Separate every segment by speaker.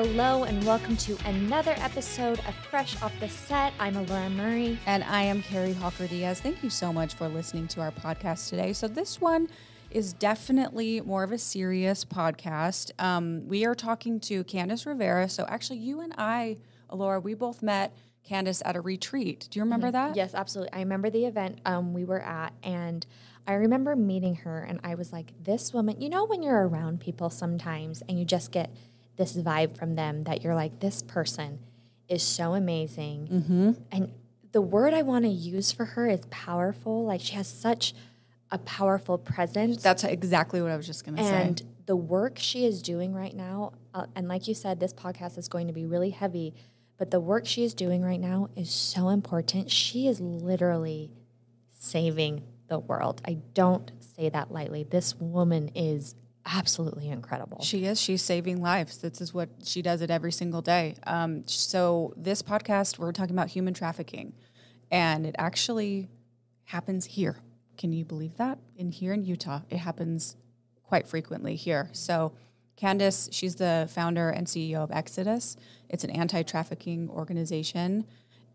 Speaker 1: Hello, and welcome to another episode of Fresh Off the Set. I'm Elora Murray.
Speaker 2: And I am Kari Hawker Diaz. Thank you so much for listening to our podcast today. So, this one is definitely more of a serious podcast. Um, we are talking to Candace Rivera. So, actually, you and I, Elora, we both met Candace at a retreat. Do you remember that?
Speaker 1: Yes, absolutely. I remember the event um, we were at, and I remember meeting her, and I was like, this woman, you know, when you're around people sometimes and you just get this vibe from them that you're like, this person is so amazing.
Speaker 2: Mm-hmm.
Speaker 1: And the word I want to use for her is powerful. Like she has such a powerful presence.
Speaker 2: That's exactly what I was just going to say.
Speaker 1: and the work she is doing right now, uh, and like you said, this podcast is going to be really heavy, but the work she is doing right now is so important. She is literally saving the world. I don't say that lightly. This woman is absolutely incredible.
Speaker 2: She is. She's saving lives. This is what she does it every single day. Um, so this podcast, we're talking about human trafficking, and it actually happens here. Can you believe that? In here in Utah, it happens quite frequently here. So Candace, she's the founder and CEO of Exitus. It's an anti-trafficking organization,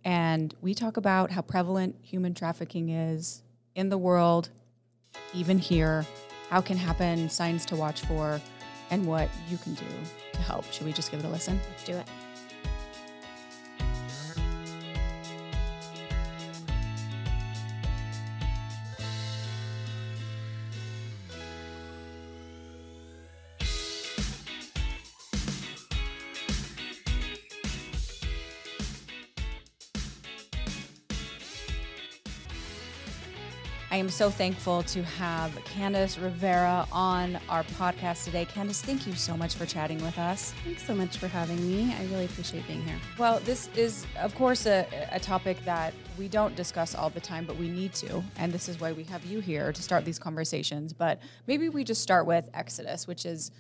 Speaker 2: and we talk about how prevalent human trafficking is in the world, even here how can happen, signs to watch for, and what you can do to help. Should we just give it a listen?
Speaker 1: Let's do it.
Speaker 2: I am so thankful to have Candace Rivera on our podcast today. Candace, thank you so much for chatting with us.
Speaker 3: Thanks so much for having me. I really appreciate being here.
Speaker 2: Well, this is, of course, a, a topic that we don't discuss all the time, but we need to. And this is why we have you here to start these conversations. But maybe we just start with Exitus, which is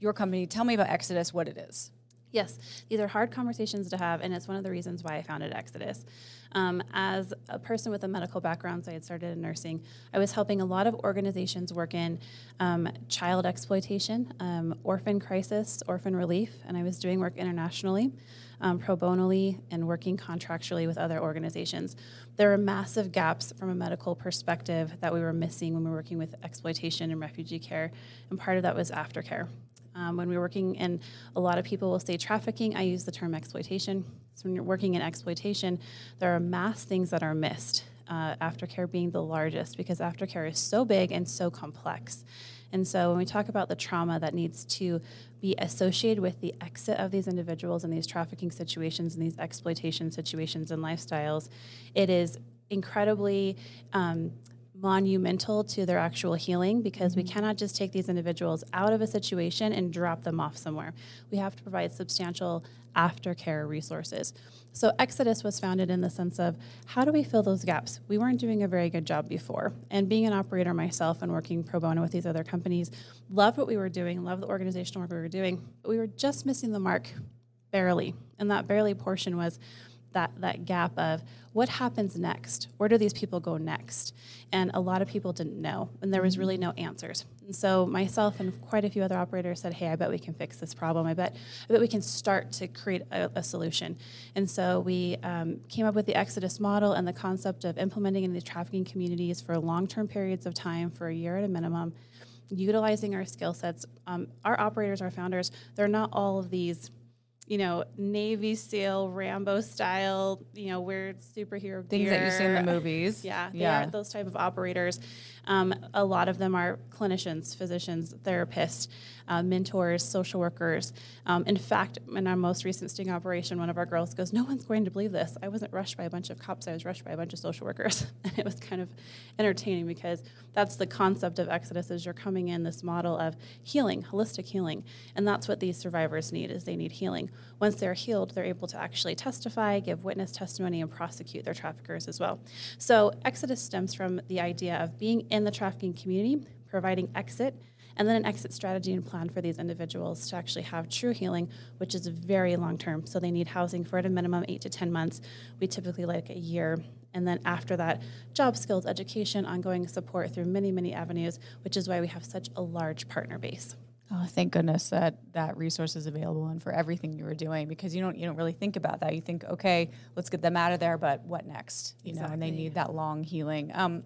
Speaker 2: your company. Tell me about Exitus, what it is.
Speaker 3: Yes, these are hard conversations to have, and it's one of the reasons why I founded Exitus. Um, as a person with a medical background, so I had started in nursing, I was helping a lot of organizations work in um, child exploitation, um, orphan crisis, orphan relief, and I was doing work internationally, um, pro bonoly, and working contractually with other organizations. There are massive gaps from a medical perspective that we were missing when we were working with exploitation and refugee care, and part of that was aftercare. Um, when we're working in, a lot of people will say trafficking. I use the term exploitation. So when you're working in exploitation, there are mass things that are missed. Uh, aftercare being the largest because aftercare is so big and so complex. And so when we talk about the trauma that needs to be associated with the exit of these individuals in these trafficking situations and these exploitation situations and lifestyles, it is incredibly um, monumental to their actual healing because we mm-hmm. cannot just take these individuals out of a situation and drop them off somewhere. We have to provide substantial aftercare resources. So Exitus was founded in the sense of how do we fill those gaps? We weren't doing a very good job before. And being an operator myself and working pro bono with these other companies, loved what we were doing, loved the organizational work we were doing, but we were just missing the mark barely. And that barely portion was that that gap of what happens next? Where do these people go next? And a lot of people didn't know and there was really no answers. And so myself and quite a few other operators said hey i bet we can fix this problem. I bet i bet we can start to create a, a solution. And so we um, came up with the Exitus model and the concept of implementing in these trafficking communities for long-term periods of time for a year at a minimum utilizing our skill sets. Um, our operators our founders they're not all of these you know, Navy SEAL, Rambo style, you know, weird superhero
Speaker 2: Things
Speaker 3: gear.
Speaker 2: that you see in the movies.
Speaker 3: Yeah,
Speaker 2: Yeah.
Speaker 3: those type of operators. Um, a lot of them are clinicians, physicians, therapists, uh, mentors, social workers. Um, in fact, in our most recent sting operation, one of our girls goes, "No one's going to believe this. I wasn't rushed by a bunch of cops. I was rushed by a bunch of social workers." and it was kind of entertaining because that's the concept of Exitus: is you're coming in this model of healing, holistic healing, and that's what these survivors need: is they need healing. Once they're healed, they're able to actually testify, give witness testimony, and prosecute their traffickers as well. So Exitus stems from the idea of being in the trafficking community, providing exit, and then an exit strategy and plan for these individuals to actually have true healing, which is very long term. So they need housing for at a minimum eight to 10 months. We typically like a year. And then after that, job skills, education, ongoing support through many, many avenues, which is why we have such a large partner base.
Speaker 2: Oh, thank goodness that that resource is available and for everything you were doing because you don't you don't really think about that. You think, okay, let's get them out of there, but what next? You know, and they need that long healing. Um,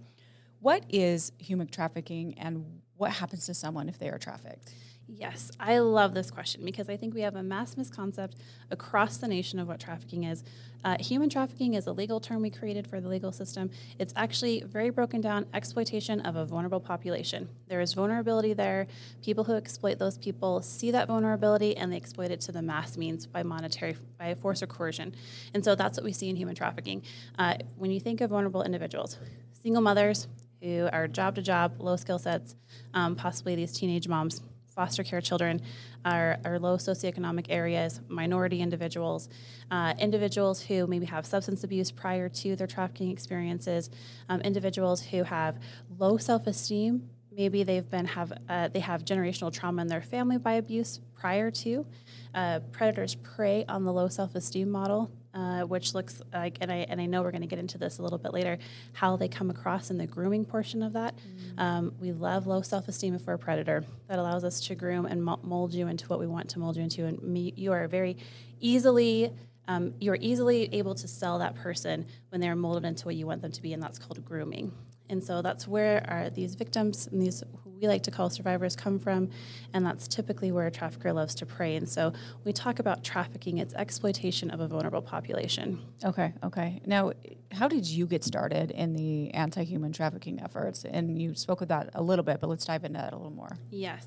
Speaker 2: what is human trafficking and what happens to someone if they are trafficked?
Speaker 3: Yes, I love this question because I think we have a mass misconcept across the nation of what trafficking is. Uh, human trafficking is a legal term we created for the legal system. It's actually very broken down exploitation of a vulnerable population. There is vulnerability there. People who exploit those people see that vulnerability and they exploit it to the mass means by monetary, by force or coercion. And so that's what we see in human trafficking. Uh, when you think of vulnerable individuals, single mothers who are job to job, low skill sets, um, possibly these teenage moms foster care children are, are low socioeconomic areas, minority individuals, uh, individuals who maybe have substance abuse prior to their trafficking experiences, um, individuals who have low self-esteem. Maybe they've been have uh, they have generational trauma in their family by abuse prior to. Uh, predators prey on the low self-esteem model uh, which looks like, and I, and I know we're going to get into this a little bit later, how they come across in the grooming portion of that. Mm-hmm. Um, we love low self esteem if we're a predator. That allows us to groom and mold you into what we want to mold you into. And me, you are very easily. Um, you're easily able to sell that person when they're molded into what you want them to be, and that's called grooming. And so that's where our, these victims and these we like to call survivors come from, and that's typically where a trafficker loves to prey. And so we talk about trafficking, it's exploitation of a vulnerable population.
Speaker 2: Okay, okay. Now, how did you get started in the anti human trafficking efforts? And you spoke with that a little bit, but let's dive into that a little more.
Speaker 3: Yes.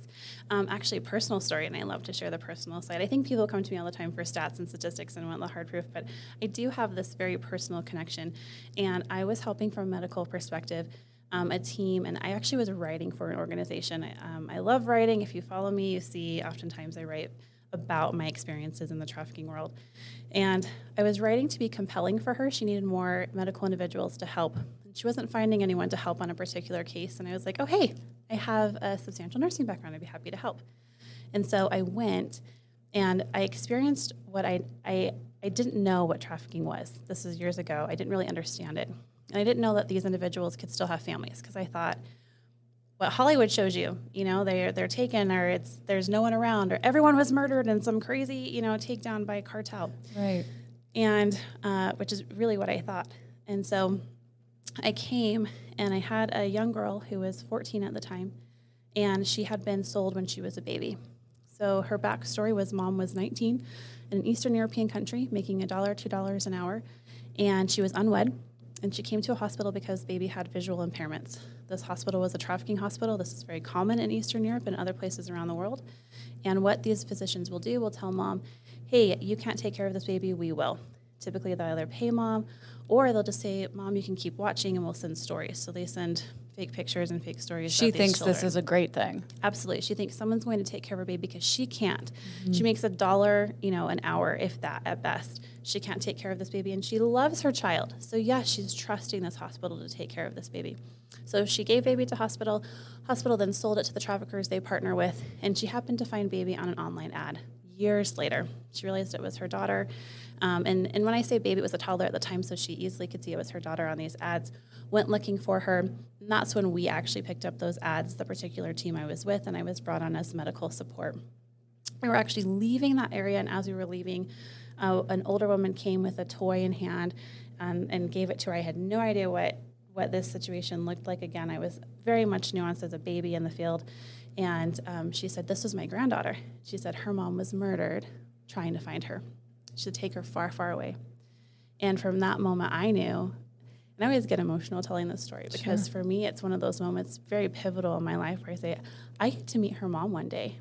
Speaker 3: Um, actually, personal story, and I love to share the personal side. I think people come to me all the time for stats and statistics and want the hard proof, but I do have this very personal connection. And I was helping from a medical perspective um, a team, and I actually was writing for an organization. I, um, I love writing. If you follow me, you see oftentimes I write about my experiences in the trafficking world. And I was writing to be compelling for her. She needed more medical individuals to help. She wasn't finding anyone to help on a particular case. And I was like, oh, hey, I have a substantial nursing background. I'd be happy to help. And so I went and I experienced what I, I, I didn't know what trafficking was. This is years ago. I didn't really understand it. And I didn't know that these individuals could still have families because I thought what Hollywood shows you, you know, they're they're taken or it's there's no one around or everyone was murdered in some crazy, you know, takedown by a cartel.
Speaker 2: Right.
Speaker 3: And uh, which is really what I thought. And so I came and I had a young girl who was 14 at the time, and she had been sold when she was a baby. So her backstory was mom was 19 in an Eastern European country, making a dollar, two dollars an hour, and she was unwed and she came to a hospital because baby had visual impairments. This hospital was a trafficking hospital. This is very common in Eastern Europe and other places around the world. And what these physicians will do will tell mom, hey, you can't take care of this baby, we will. Typically, they'll either pay mom or they'll just say, Mom, you can keep watching and we'll send stories. So they send fake pictures and fake stories.
Speaker 2: She thinks this is a great thing.
Speaker 3: Absolutely. She thinks someone's going to take care of her baby because she can't. Mm-hmm. She makes a dollar, you know, an hour, if that at best. She can't take care of this baby and she loves her child. So yes, she's trusting this hospital to take care of this baby. So she gave baby to hospital. Hospital then sold it to the traffickers they partner with, and she happened to find baby on an online ad. Years later, she realized it was her daughter. Um, and, and when I say baby, it was a toddler at the time, so she easily could see it was her daughter on these ads. Went looking for her. And that's when we actually picked up those ads, the particular team I was with, and I was brought on as medical support. We were actually leaving that area, and as we were leaving, uh, an older woman came with a toy in hand um, and gave it to her. I had no idea what what this situation looked like. Again, I was very much nuanced as a baby in the field, and um, she said, "This was my granddaughter." She said her mom was murdered trying to find her should take her far, far away. And from that moment, I knew, and I always get emotional telling this story because sure. for me, it's one of those moments very pivotal in my life where I say, I get to meet her mom one day,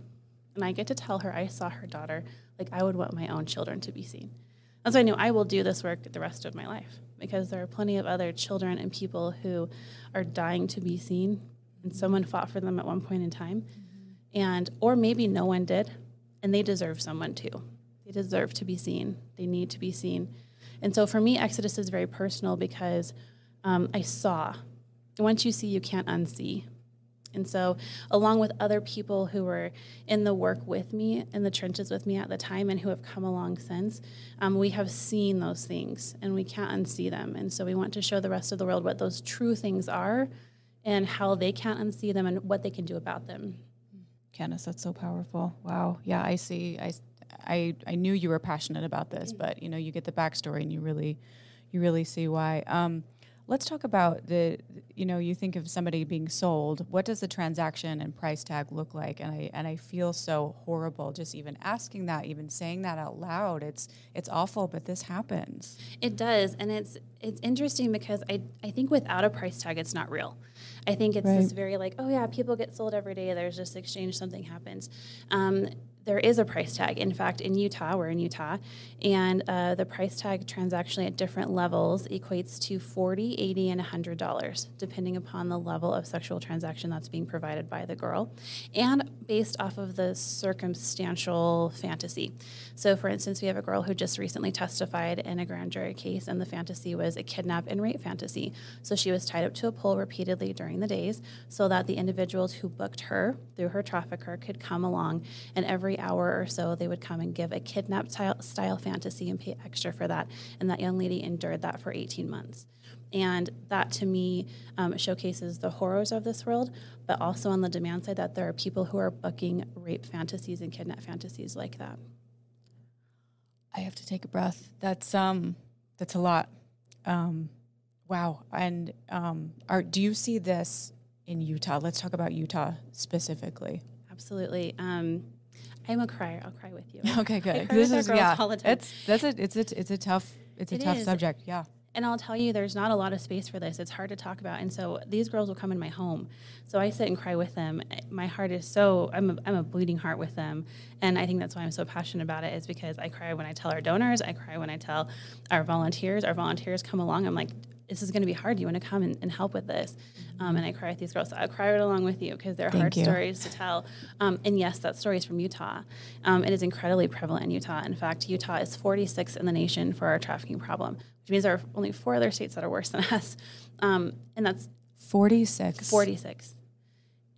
Speaker 3: and I get to tell her I saw her daughter like I would want my own children to be seen. And so I knew I will do this work the rest of my life because there are plenty of other children and people who are dying to be seen, and someone fought for them at one point in time, mm-hmm. and or maybe no one did, and they deserve someone too. They deserve to be seen. They need to be seen. And so for me, Exitus is very personal because um, I saw. Once you see, you can't unsee. And so, along with other people who were in the work with me, in the trenches with me at the time, and who have come along since, um, we have seen those things and we can't unsee them. And so, we want to show the rest of the world what those true things are and how they can't unsee them and what they can do about them.
Speaker 2: Candace, that's so powerful. Wow. Yeah, I see. I, I, I knew you were passionate about this, but you know, you get the backstory and you really, you really see why. Um, let's talk about the, you know, you think of somebody being sold. What does the transaction and price tag look like? And I, and I feel so horrible just even asking that, even saying that out loud. It's, it's awful, but this happens.
Speaker 3: It does, and it's it's interesting because I I think without a price tag, it's not real. I think it's this very like, oh yeah, people get sold every day. There's this exchange, something happens. Um, there is a price tag. In fact, in Utah, we're in Utah, and uh, the price tag transactionally at different levels equates to 40 80 and $100, depending upon the level of sexual transaction that's being provided by the girl, and based off of the circumstantial fantasy. So, for instance, we have a girl who just recently testified in a grand jury case, and the fantasy was a kidnap and rape fantasy. So, she was tied up to a pole repeatedly during the days so that the individuals who booked her through her trafficker could come along, and every hour or so they would come and give a kidnap style, style fantasy and pay extra for that. And that young lady endured that for 18 months. And that to me um, showcases the horrors of this world, but also on the demand side that there are people who are booking rape fantasies and kidnap fantasies like that.
Speaker 2: I have to take a breath. That's um that's a lot. Um wow. And um are do you see this in Utah? Let's talk about Utah specifically.
Speaker 3: Absolutely. Um, I'm a crier. I'll cry with you.
Speaker 2: Okay, good. This is yeah.
Speaker 3: all the time.
Speaker 2: It's that's a it's a it's a tough it's a
Speaker 3: It
Speaker 2: tough
Speaker 3: is.
Speaker 2: subject. Yeah.
Speaker 3: And I'll tell you, there's not a lot of space for this. It's hard to talk about. And so these girls will come in my home. So I sit and cry with them. My heart is so, I'm a, I'm a bleeding heart with them. And I think that's why I'm so passionate about it, is because I cry when I tell our donors, I cry when I tell our volunteers. Our volunteers come along. I'm like, this is going to be hard. You want to come and, and help with this? Um, and I cry with these girls. So I cry right along with you because they're
Speaker 2: Thank
Speaker 3: hard
Speaker 2: you.
Speaker 3: stories to tell. Um, and yes, that story is from Utah. Um, it is incredibly prevalent in Utah. In fact, Utah is 46 in the nation for our trafficking problem, which means there are only four other states that are worse than us. Um, and that's
Speaker 2: 46.
Speaker 3: 46.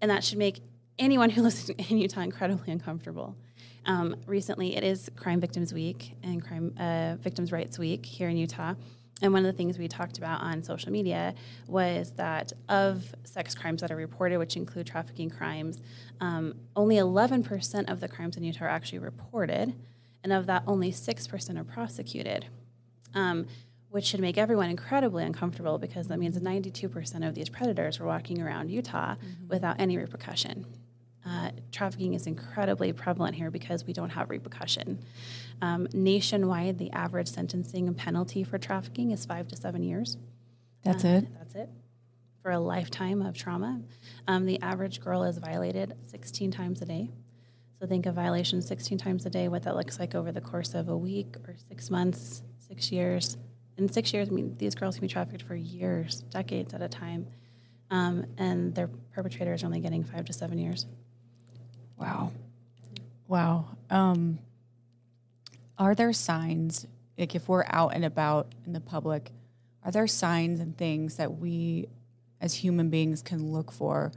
Speaker 3: And that should make anyone who lives in Utah incredibly uncomfortable. Um, recently, it is Crime Victims Week and Crime uh, Victims' Rights Week here in Utah. And one of the things we talked about on social media was that of sex crimes that are reported, which include trafficking crimes, um, only 11% of the crimes in Utah are actually reported. And of that, only 6% are prosecuted um, which should make everyone incredibly uncomfortable because that means 92% of these predators were walking around Utah without any repercussion. Uh, trafficking is incredibly prevalent here because we don't have repercussion. Um, nationwide, the average sentencing and penalty for trafficking is five to seven years.
Speaker 2: That's
Speaker 3: Uh,
Speaker 2: it.
Speaker 3: That's it. For a lifetime of trauma. Um, the average girl is violated 16 times a day. So think of violations 16 times a day, what that looks like over the course of a week or six months, six years. In six years, I mean, these girls can be trafficked for years, decades at a time. Um, and their perpetrators are only getting five to seven years.
Speaker 2: Wow. Wow. Um, are there signs, like if we're out and about in the public, are there signs and things that we as human beings can look for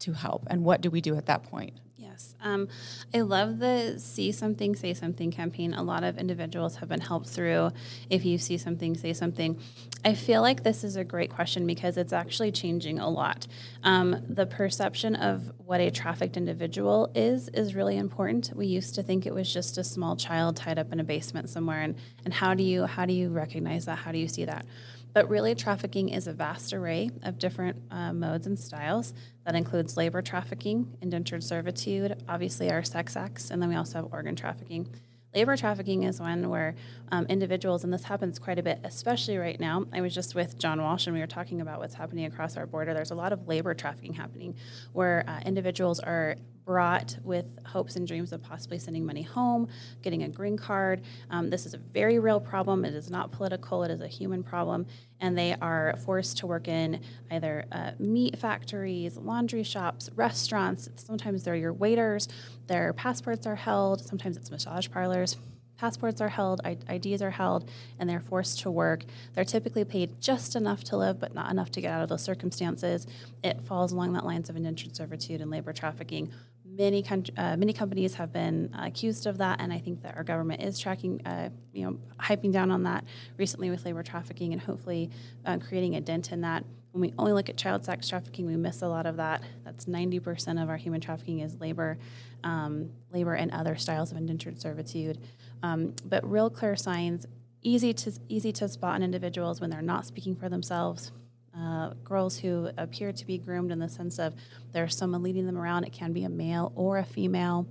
Speaker 2: to help? And what do we do at that point?
Speaker 3: Yes. Um, I love the See Something, Say Something campaign. A lot of individuals have been helped through if you see something, say something. I feel like this is a great question because it's actually changing a lot. Um, the perception of what a trafficked individual is is really important. We used to think it was just a small child tied up in a basement somewhere, and, and how do you how do you recognize that? How do you see that? But really, trafficking is a vast array of different uh, modes and styles. That includes labor trafficking, indentured servitude, obviously our sex acts, and then we also have organ trafficking. Labor trafficking is one where um, individuals, and this happens quite a bit, especially right now. I was just with John Walsh and we were talking about what's happening across our border. There's a lot of labor trafficking happening where uh, individuals are brought with hopes and dreams of possibly sending money home, getting a green card. Um, this is a very real problem. It is not political, it is a human problem. And they are forced to work in either uh, meat factories, laundry shops, restaurants. Sometimes they're your waiters. Their passports are held. Sometimes it's massage parlors. Passports are held, IDs are held, and they're forced to work. They're typically paid just enough to live, but not enough to get out of those circumstances. It falls along that lines of indentured servitude and labor trafficking. Many uh, many companies have been accused of that, and I think that our government is tracking, uh, you know, hyping down on that recently with labor trafficking, and hopefully uh, creating a dent in that. when we only look at child sex trafficking, we miss a lot of that. That's 90% of our human trafficking is labor, um, labor and other styles of indentured servitude. Um, but real clear signs, easy to easy to spot in individuals when they're not speaking for themselves. Uh, girls who appear to be groomed in the sense of there's someone leading them around. It can be a male or a female.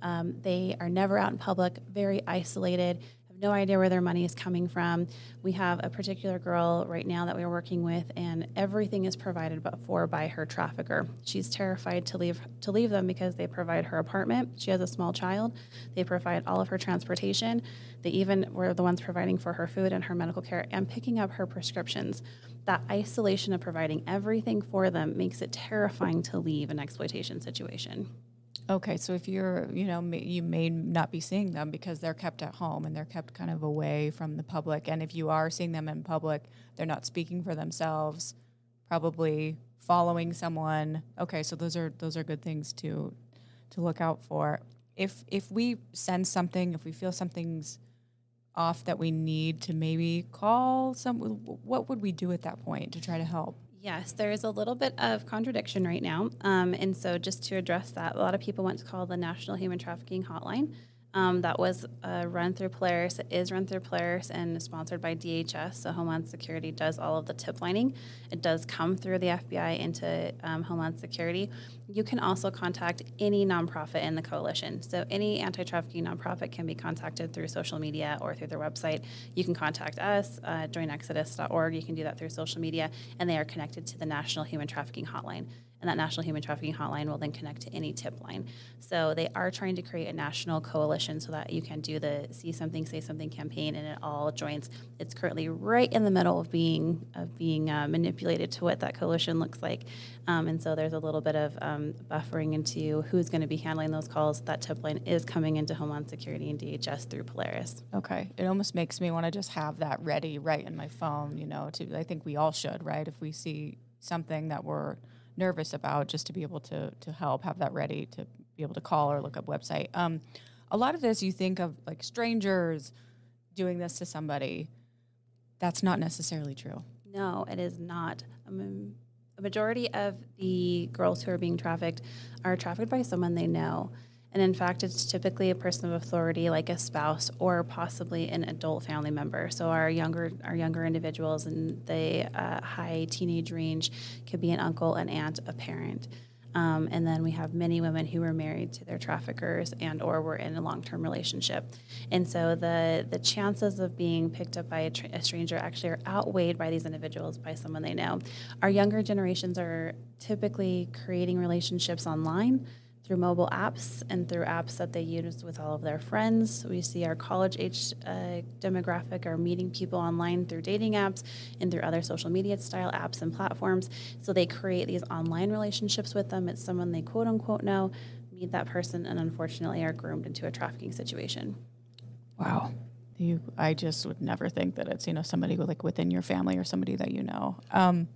Speaker 3: Um, they are never out in public, very isolated no idea where their money is coming from. We have a particular girl right now that we're working with, and everything is provided for by her trafficker. She's terrified to leave to leave them because they provide her apartment. She has a small child. They provide all of her transportation. They even were the ones providing for her food and her medical care and picking up her prescriptions. That isolation of providing everything for them makes it terrifying to leave an exploitation situation.
Speaker 2: Okay, so if you're, you know, you may not be seeing them because they're kept at home and they're kept kind of away from the public. And if you are seeing them in public, they're not speaking for themselves, probably following someone. Okay, so those are those are good things to to look out for. If if we sense something, if we feel something's off that we need to maybe call some what would we do at that point to try to help?
Speaker 3: Yes, there is a little bit of contradiction right now. Um, and so, just to address that, a lot of people want to call the National Human Trafficking Hotline. Um, that was uh, run through Polaris. It is run through Polaris and is sponsored by DHS. So Homeland Security does all of the tip lining. It does come through the FBI into um, Homeland Security. You can also contact any nonprofit in the coalition. So any anti-trafficking nonprofit can be contacted through social media or through their website. You can contact us, uh, joinexitus.org. You can do that through social media, and they are connected to the National Human Trafficking Hotline and that National Human Trafficking Hotline will then connect to any tip line. So they are trying to create a national coalition so that you can do the See Something, Say Something campaign, and it all joins. It's currently right in the middle of being of being uh, manipulated to what that coalition looks like, um, and so there's a little bit of um, buffering into who's going to be handling those calls. That tip line is coming into Homeland Security and DHS through Polaris.
Speaker 2: Okay, it almost makes me want to just have that ready right in my phone. You know, to I think we all should, right? If we see something that we're nervous about just to be able to to help have that ready to be able to call or look up website. Um, a lot of this you think of like strangers doing this to somebody. That's not necessarily true.
Speaker 3: No it is not. Um, a majority of the girls who are being trafficked are trafficked by someone they know and in fact, it's typically a person of authority, like a spouse or possibly an adult family member. So our younger our younger individuals in the uh, high teenage range could be an uncle, an aunt, a parent. Um, and then we have many women who were married to their traffickers and or were in a long-term relationship. And so the the chances of being picked up by a, tra- a stranger actually are outweighed by these individuals by someone they know. Our younger generations are typically creating relationships online through mobile apps and through apps that they use with all of their friends. We see our college age uh, demographic are meeting people online through dating apps and through other social media style apps and platforms. So they create these online relationships with them. It's someone they quote unquote know, meet that person, and unfortunately are groomed into a trafficking situation.
Speaker 2: Wow. You, I just would never think that it's you know somebody like within your family or somebody that you know. Um,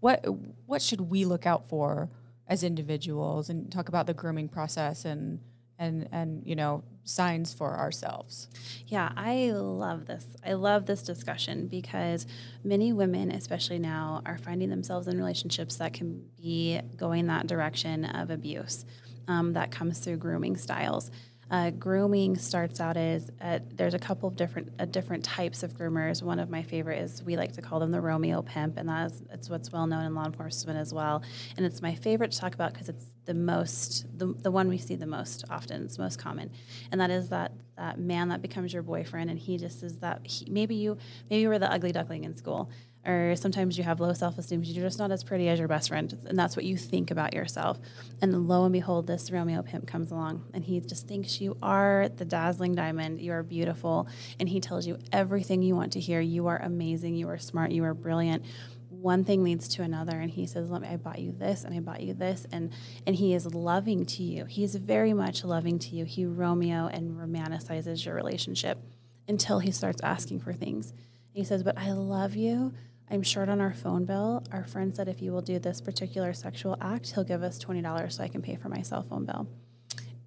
Speaker 2: what what should we look out for as individuals and talk about the grooming process and and and you know signs for ourselves.
Speaker 3: Yeah, I love this. I love this discussion because many women, especially now, are finding themselves in relationships that can be going that direction of abuse um, that comes through grooming styles. Uh, grooming starts out as uh, there's a couple of different uh, different types of groomers. One of my favorite is we like to call them the Romeo pimp, and that is it's what's well known in law enforcement as well. And it's my favorite to talk about because it's the most the, the one we see the most often. It's most common, and that is that that man that becomes your boyfriend, and he just is that he, maybe you maybe you were the ugly duckling in school or sometimes you have low self-esteem because you're just not as pretty as your best friend and that's what you think about yourself. And lo and behold this romeo pimp comes along and he just thinks you are the dazzling diamond you are beautiful and he tells you everything you want to hear. You are amazing you are smart you are brilliant. One thing leads to another and he says let me i bought you this and i bought you this and and he is loving to you. He is very much loving to you. He romeo and romanticizes your relationship until he starts asking for things. He says but i love you I'm short on our phone bill. Our friend said if you will do this particular sexual act, he'll give us $20 so I can pay for my cell phone bill.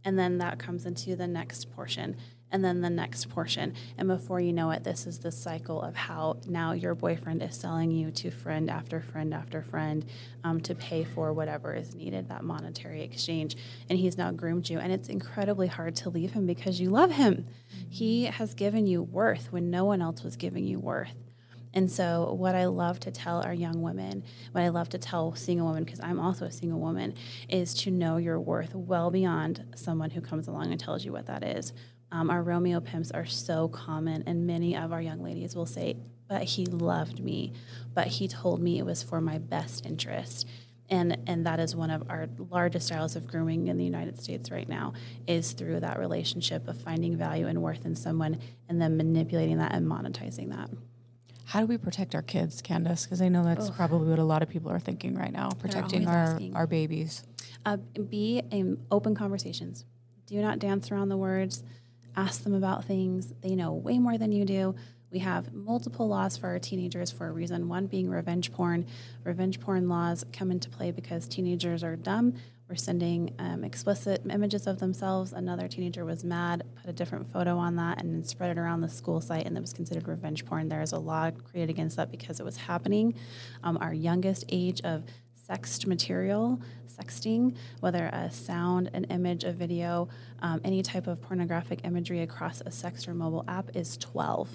Speaker 3: And then that comes into the next portion and then the next portion. And before you know it, this is the cycle of how now your boyfriend is selling you to friend after friend after friend um, to pay for whatever is needed, that monetary exchange. And he's now groomed you. And it's incredibly hard to leave him because you love him. He has given you worth when no one else was giving you worth. And so, what I love to tell our young women, what I love to tell single women, because I'm also a single woman, is to know your worth well beyond someone who comes along and tells you what that is. Um, our Romeo pimps are so common, and many of our young ladies will say, But he loved me, but he told me it was for my best interest. And, and that is one of our largest styles of grooming in the United States right now is through that relationship of finding value and worth in someone and then manipulating that and monetizing that.
Speaker 2: How do we protect our kids, Candace? Because I know that's probably what a lot of people are thinking right now, protecting our, our babies.
Speaker 3: Uh, be in open conversations. Do not dance around the words. Ask them about things. They know way more than you do. We have multiple laws for our teenagers for a reason. One being revenge porn. Revenge porn laws come into play because teenagers are dumb were sending um, explicit images of themselves. Another teenager was mad, put a different photo on that, and then spread it around the school site, and that was considered revenge porn. There is a law created against that because it was happening. Um, our youngest age of sexed material, sexting, whether a sound, an image, a video, um, any type of pornographic imagery across a sex or mobile app is 12.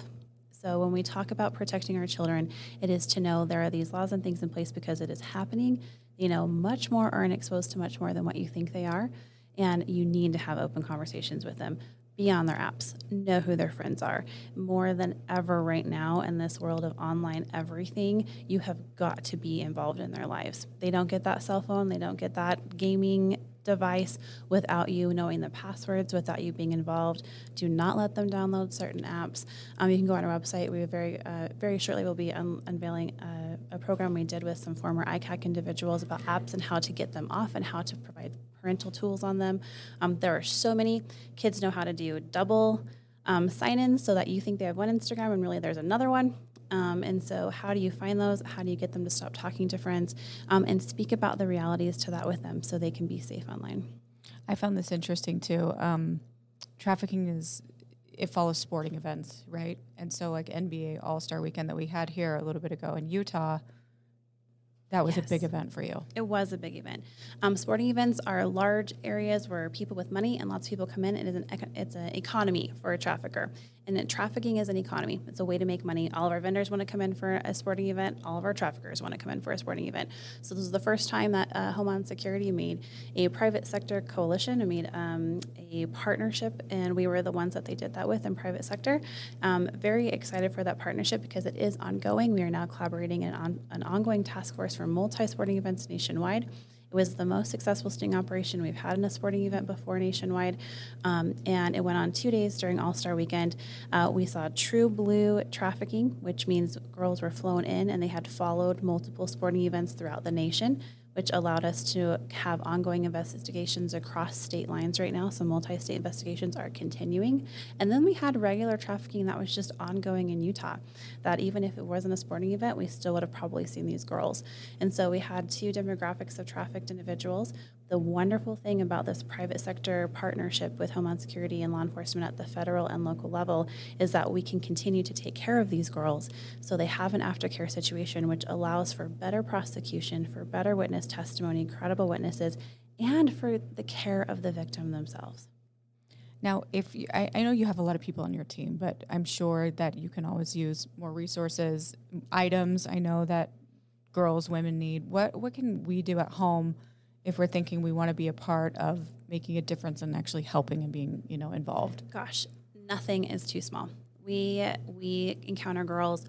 Speaker 3: So when we talk about protecting our children, it is to know there are these laws and things in place because it is happening you know, much more are exposed to much more than what you think they are. And you need to have open conversations with them beyond their apps, know who their friends are. More than ever right now in this world of online everything, you have got to be involved in their lives. They don't get that cell phone, they don't get that gaming device without you knowing the passwords, without you being involved. Do not let them download certain apps. Um, you can go on our website. We very uh, very shortly will be un- unveiling a, a program we did with some former ICAC individuals about apps and how to get them off and how to provide parental tools on them. Um, there are so many kids know how to do double um, sign ins so that you think they have one Instagram and really there's another one. Um, and so, how do you find those? How do you get them to stop talking to friends um, and speak about the realities to that with them so they can be safe online?
Speaker 2: I found this interesting too. Um, trafficking is it follows sporting events, right? And so, like NBA All Star Weekend that we had here a little bit ago in Utah, that was yes. a big event for you.
Speaker 3: It was a big event. Um, sporting events are large areas where people with money and lots of people come in. It is an it's an economy for a trafficker. And trafficking is an economy. It's a way to make money. All of our vendors want to come in for a sporting event. All of our traffickers want to come in for a sporting event. So this is the first time that uh, Homeland Security made a private sector coalition and made um, a partnership, and we were the ones that they did that with in private sector. Um, very excited for that partnership because it is ongoing. We are now collaborating in on, an ongoing task force for multi-sporting events nationwide. It was the most successful sting operation we've had in a sporting event before nationwide, um, and it went on two days during All Star Weekend. Uh, we saw true blue trafficking, which means girls were flown in and they had followed multiple sporting events throughout the nation which allowed us to have ongoing investigations across state lines right now. So multi state investigations are continuing. And then we had regular trafficking that was just ongoing in Utah, that even if it wasn't a sporting event, we still would have probably seen these girls. And so we had two demographics of trafficked individuals the wonderful thing about this private sector partnership with Homeland Security and law enforcement at the federal and local level is that we can continue to take care of these girls so they have an aftercare situation which allows for better prosecution, for better witness testimony, credible witnesses, and for the care of the victim themselves.
Speaker 2: Now, if you, I, I know you have a lot of people on your team, but I'm sure that you can always use more resources, items. I know that girls, women need. What what can we do at home? If we're thinking we want to be a part of making a difference and actually helping and being you know involved.
Speaker 3: Gosh nothing is too small. We we encounter girls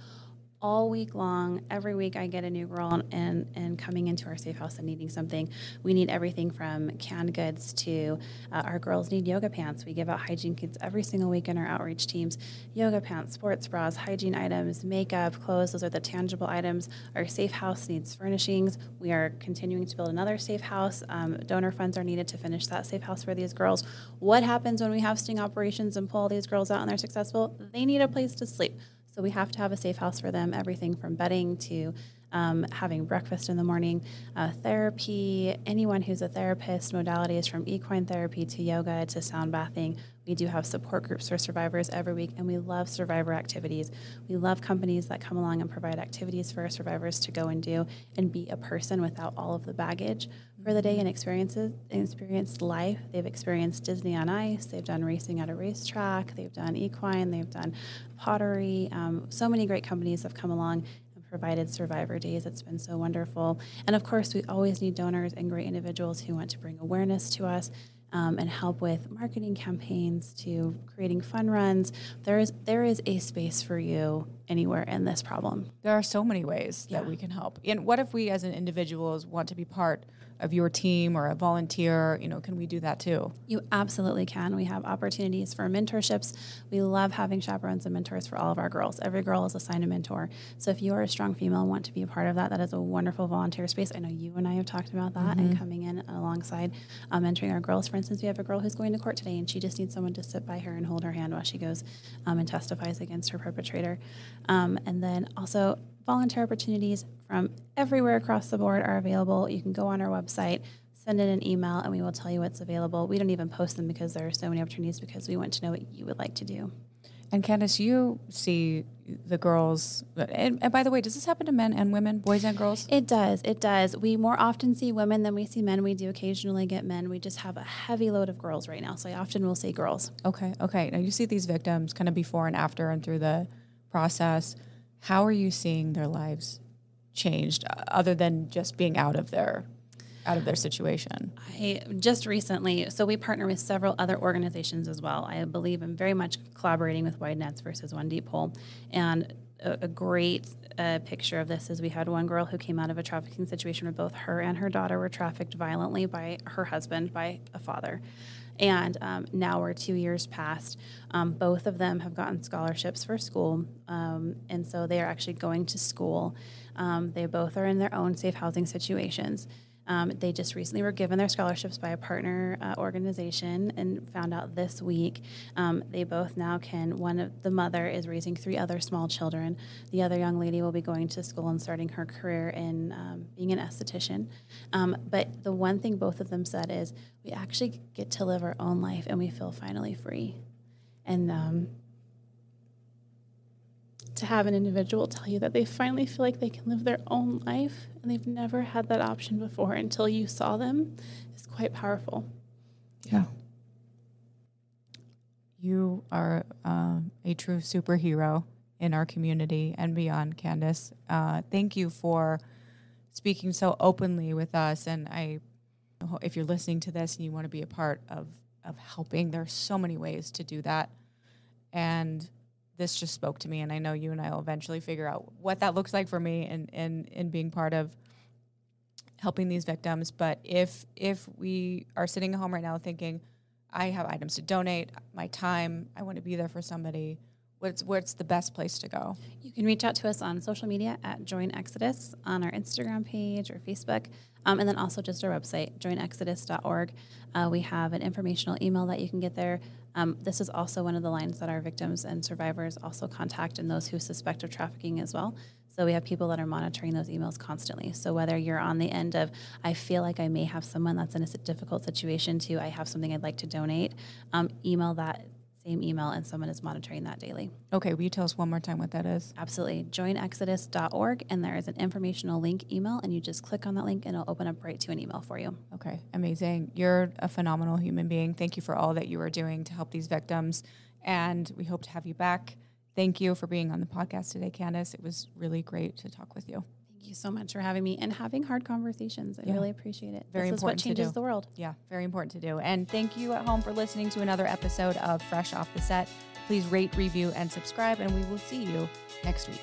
Speaker 3: all week long. Every week, I get a new girl and and coming into our safe house and needing something. We need everything from canned goods to uh, our girls need yoga pants. We give out hygiene kits every single week in our outreach teams. Yoga pants, sports bras, hygiene items, makeup, clothes. Those are the tangible items. Our safe house needs furnishings. We are continuing to build another safe house. Um, donor funds are needed to finish that safe house for these girls. What happens when we have sting operations and pull all these girls out and they're successful? They need a place to sleep. So we have to have a safe house for them, everything from bedding to um, having breakfast in the morning, uh, therapy, anyone who's a therapist, modalities from equine therapy to yoga to sound bathing. We do have support groups for survivors every week, and we love survivor activities. We love companies that come along and provide activities for survivors to go and do and be a person without all of the baggage for the day and experiences experienced life. They've experienced Disney on Ice. They've done racing at a racetrack. They've done equine. They've done pottery. Um, so many great companies have come along and provided survivor days. It's been so wonderful. And of course, we always need donors and great individuals who want to bring awareness to us um, and help with marketing campaigns to creating fun runs. There is there is a space for you anywhere in this problem.
Speaker 2: There are so many ways that we can help. And what if we as an individuals want to be part of your team or a volunteer, you know, can we do that too?
Speaker 3: You absolutely can. We have opportunities for mentorships. We love having chaperones and mentors for all of our girls. Every girl is assigned a mentor. So if you are a strong female and want to be a part of that, that is a wonderful volunteer space. I know you and I have talked about that mm-hmm. and coming in alongside uh, mentoring our girls. For instance, we have a girl who's going to court today and she just needs someone to sit by her and hold her hand while she goes um, and testifies against her perpetrator. Um, and then also volunteer opportunities from everywhere across the board are available. You can go on our website, send in an email, and we will tell you what's available. We don't even post them because there are so many opportunities because we want to know what you would like to do.
Speaker 2: And Candace, you see the girls, and, and, by the way, does this happen to men and women, boys and girls?
Speaker 3: It does. It does. We more often see women than we see men. We do occasionally get men. We just have a heavy load of girls right now. So I often will see girls.
Speaker 2: Okay. Okay. Now you see these victims kind of before and after and through the process. How are you seeing their lives changed uh, other than just being out of their out of their situation?
Speaker 3: I just recently, so we partner with several other organizations as well. I believe I'm very much collaborating with Wide Nets versus One Deep Hole. And a, a great uh, picture of this is we had one girl who came out of a trafficking situation where both her and her daughter were trafficked violently by her husband, by a father. And um, now we're two years past. Um, both of them have gotten scholarships for school. Um, and so they are actually going to school. Um, they both are in their own safe housing situations. Um, they just recently were given their scholarships by a partner uh, organization and found out this week um, they both now can. One of the mother is raising three other small children. The other young lady will be going to school and starting her career in um, being an esthetician. Um, but the one thing both of them said is we actually get to live our own life and we feel finally free. And um, to have an individual tell you that they finally feel like they can live their own life and they've never had that option before until you saw them is quite powerful.
Speaker 2: Yeah. You are uh, a true superhero in our community and beyond, Candace. Uh, thank you for speaking so openly with us. And I, if you're listening to this and you want to be a part of of helping, there are so many ways to do that. And this just spoke to me and I know you and I will eventually figure out what that looks like for me in in, in being part of helping these victims. But if if we are sitting at home right now thinking, I have items to donate, my time, I want to be there for somebody, what's what's the best place to go?
Speaker 3: You can reach out to us on social media at Join Exitus on our Instagram page or Facebook. Um, and then also just our website, joinexitus.org. Uh, we have an informational email that you can get there. Um, this is also one of the lines that our victims and survivors also contact and those who suspect of trafficking as well. So we have people that are monitoring those emails constantly. So whether you're on the end of, I feel like I may have someone that's in a difficult situation, to I have something I'd like to donate, um, email that same email and someone is monitoring that daily.
Speaker 2: Okay, will you tell us one more time what that is?
Speaker 3: Absolutely. Joinexitus.org and there is an informational link email and you just click on that link and it'll open up right to an email for you.
Speaker 2: Okay, amazing. You're a phenomenal human being. Thank you for all that you are doing to help these victims and we hope to have you back. Thank you for being on the podcast today, Candace. It was really great to talk with you
Speaker 3: you so much for having me and having hard conversations. I yeah. really appreciate it.
Speaker 2: Very
Speaker 3: this
Speaker 2: important
Speaker 3: is what changes
Speaker 2: the
Speaker 3: world.
Speaker 2: Yeah, very important to do. And thank you at home for listening to another episode of Fresh Off the Set. Please rate, review, and subscribe, and we will see you next week.